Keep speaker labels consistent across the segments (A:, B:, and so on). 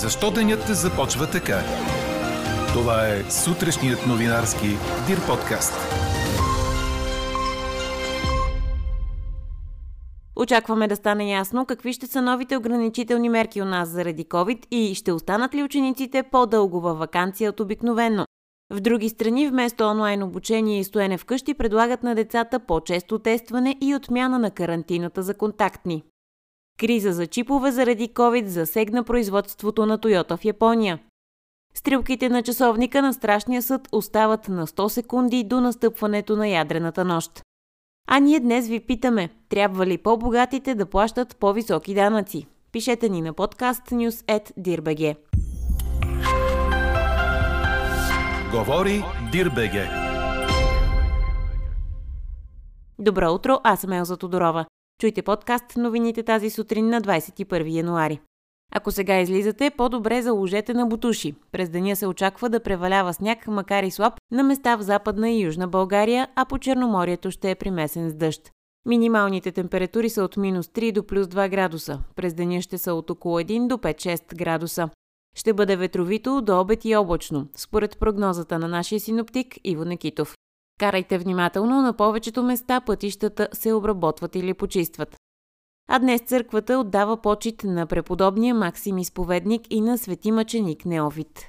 A: Защо денят започва така? Това е сутрешният новинарски Дир подкаст.
B: Очакваме да стане ясно какви ще са новите ограничителни мерки у нас заради COVID и ще останат ли учениците по-дълго във вакансия от обикновено. В други страни вместо онлайн обучение и стоене вкъщи предлагат на децата по-често тестване и отмяна на карантината за контактни. Криза за чипове заради COVID засегна производството на Тойота в Япония. Стрелките на часовника на страшния съд остават на 100 секунди до настъпването на ядрената нощ. А ние днес ви питаме, трябва ли по-богатите да плащат по-високи данъци? Пишете ни на подкаст news.dirbg.
A: Говори Дирбеге.
B: Добро утро, аз съм Елза Тодорова. Чуйте подкаст новините тази сутрин на 21 януари. Ако сега излизате, по-добре заложете на бутуши. През деня се очаква да превалява сняг, макар и слаб, на места в Западна и Южна България, а по Черноморието ще е примесен с дъжд. Минималните температури са от минус 3 до плюс 2 градуса. През деня ще са от около 1 до 5-6 градуса. Ще бъде ветровито до обед и облачно, според прогнозата на нашия синоптик Иво Некитов. Карайте внимателно, на повечето места пътищата се обработват или почистват. А днес църквата отдава почет на преподобния Максим Изповедник и на свети мъченик Неофит.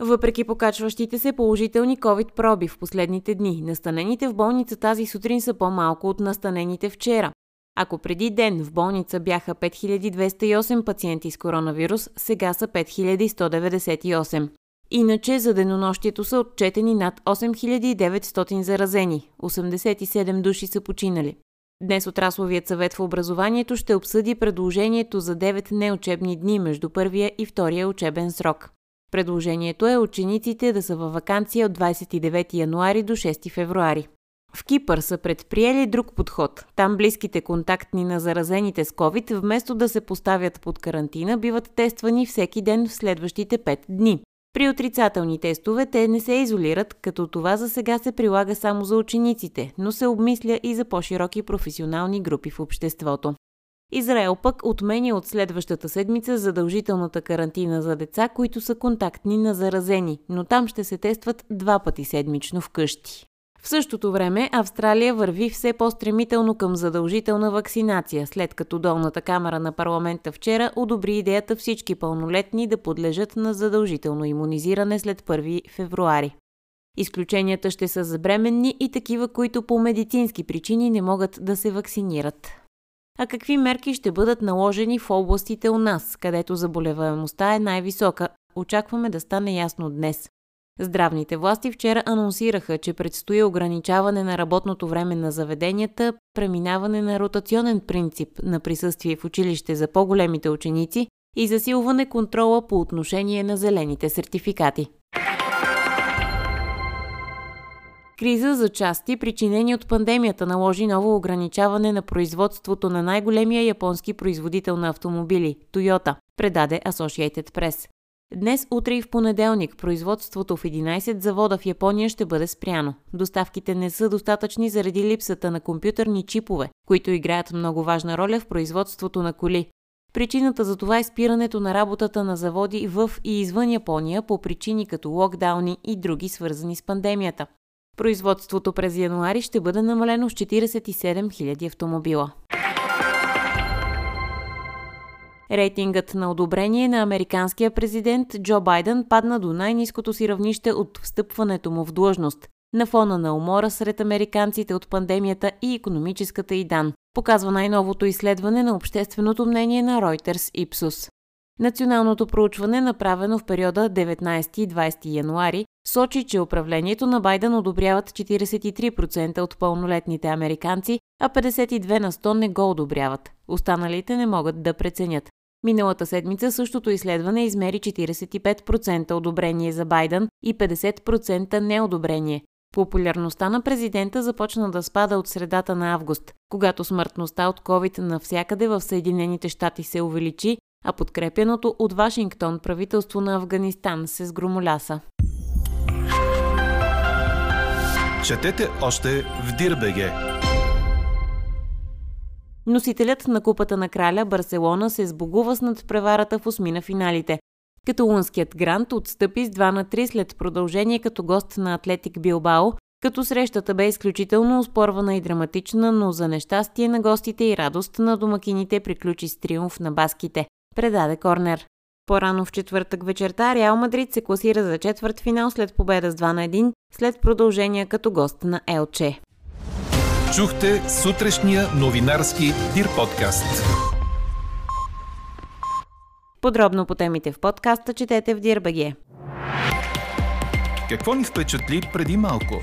B: Въпреки покачващите се положителни COVID проби в последните дни, настанените в болница тази сутрин са по-малко от настанените вчера. Ако преди ден в болница бяха 5208 пациенти с коронавирус, сега са 5198. Иначе за денонощието са отчетени над 8900 заразени, 87 души са починали. Днес отрасловият съвет в образованието ще обсъди предложението за 9 неучебни дни между първия и втория учебен срок. Предложението е учениците да са във вакансия от 29 януари до 6 февруари. В Кипър са предприели друг подход. Там близките контактни на заразените с COVID, вместо да се поставят под карантина, биват тествани всеки ден в следващите 5 дни. При отрицателни тестове те не се изолират, като това за сега се прилага само за учениците, но се обмисля и за по-широки професионални групи в обществото. Израел пък отменя от следващата седмица задължителната карантина за деца, които са контактни на заразени, но там ще се тестват два пъти седмично вкъщи. В същото време Австралия върви все по-стремително към задължителна вакцинация, след като долната камера на парламента вчера одобри идеята всички пълнолетни да подлежат на задължително иммунизиране след 1 февруари. Изключенията ще са за бременни и такива, които по медицински причини не могат да се вакцинират. А какви мерки ще бъдат наложени в областите у нас, където заболеваемостта е най-висока? Очакваме да стане ясно днес. Здравните власти вчера анонсираха, че предстои ограничаване на работното време на заведенията, преминаване на ротационен принцип на присъствие в училище за по-големите ученици и засилване контрола по отношение на зелените сертификати. Криза за части, причинени от пандемията, наложи ново ограничаване на производството на най-големия японски производител на автомобили – Toyota, предаде Associated Press. Днес, утре и в понеделник производството в 11 завода в Япония ще бъде спряно. Доставките не са достатъчни заради липсата на компютърни чипове, които играят много важна роля в производството на коли. Причината за това е спирането на работата на заводи в и извън Япония по причини като локдауни и други свързани с пандемията. Производството през януари ще бъде намалено с 47 000 автомобила. Рейтингът на одобрение на американския президент Джо Байден падна до най-низкото си равнище от встъпването му в длъжност, на фона на умора сред американците от пандемията и економическата и дан, показва най-новото изследване на общественото мнение на Reuters Ipsos. Националното проучване, направено в периода 19-20 януари, сочи, че управлението на Байден одобряват 43% от пълнолетните американци, а 52 на 100 не го одобряват. Останалите не могат да преценят. Миналата седмица същото изследване измери 45% одобрение за Байден и 50% неодобрение. Популярността на президента започна да спада от средата на август, когато смъртността от COVID навсякъде в Съединените щати се увеличи, а подкрепеното от Вашингтон правителство на Афганистан се сгромоляса.
A: Четете още в Дирбеге!
B: Носителят на купата на краля Барселона се сбогува с надпреварата в осмина финалите. Каталунският грант отстъпи с 2 на 3 след продължение като гост на Атлетик Билбао, като срещата бе изключително успорвана и драматична, но за нещастие на гостите и радост на домакините приключи с триумф на баските. Предаде Корнер. По-рано в четвъртък вечерта Реал Мадрид се класира за четвърт финал след победа с 2 на 1, след продължение като гост на Елче.
A: Чухте сутрешния новинарски Дир подкаст.
B: Подробно по темите в подкаста четете в Дирбеге.
A: Какво ни впечатли преди малко?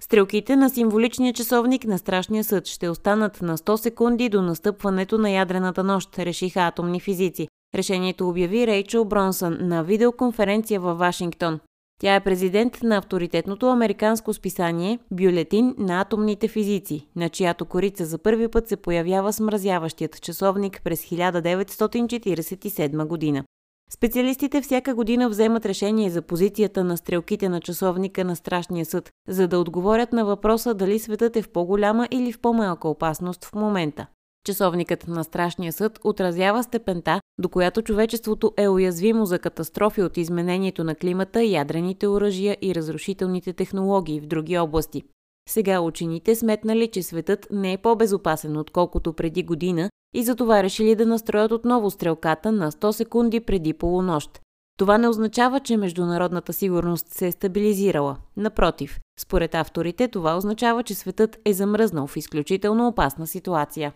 B: Стрелките на символичния часовник на Страшния съд ще останат на 100 секунди до настъпването на ядрената нощ, решиха атомни физици. Решението обяви Рейчел Бронсън на видеоконференция във Вашингтон. Тя е президент на авторитетното американско списание Бюлетин на атомните физици, на чиято корица за първи път се появява смразяващият часовник през 1947 година. Специалистите всяка година вземат решение за позицията на стрелките на часовника на Страшния съд, за да отговорят на въпроса дали светът е в по-голяма или в по-малка опасност в момента. Часовникът на Страшния съд отразява степента, до която човечеството е уязвимо за катастрофи от изменението на климата, ядрените оръжия и разрушителните технологии в други области. Сега учените сметнали, че светът не е по-безопасен отколкото преди година и затова решили да настроят отново стрелката на 100 секунди преди полунощ. Това не означава, че международната сигурност се е стабилизирала. Напротив, според авторите това означава, че светът е замръзнал в изключително опасна ситуация.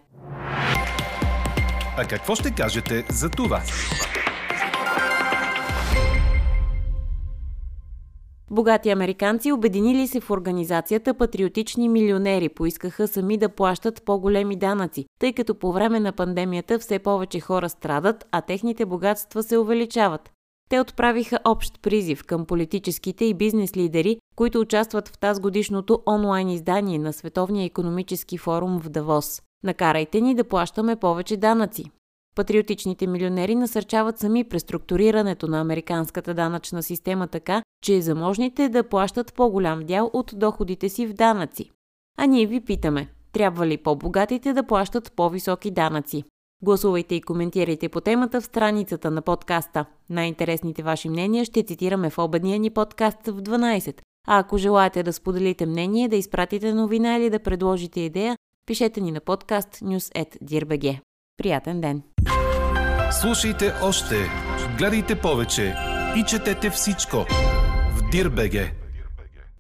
A: А какво ще кажете за това?
B: Богати американци, обединили се в организацията Патриотични милионери, поискаха сами да плащат по-големи данъци, тъй като по време на пандемията все повече хора страдат, а техните богатства се увеличават. Те отправиха общ призив към политическите и бизнес лидери, които участват в тази годишното онлайн издание на Световния економически форум в Давос. Накарайте ни да плащаме повече данъци. Патриотичните милионери насърчават сами преструктурирането на американската данъчна система така, че заможните да плащат по-голям дял от доходите си в данъци. А ние ви питаме, трябва ли по-богатите да плащат по-високи данъци? Гласувайте и коментирайте по темата в страницата на подкаста. Най-интересните ваши мнения ще цитираме в обедния ни подкаст в 12. А ако желаете да споделите мнение, да изпратите новина или да предложите идея, пишете ни на подкаст news.dirbg. Приятен ден!
A: Слушайте още, гледайте повече и четете всичко в Дирбеге.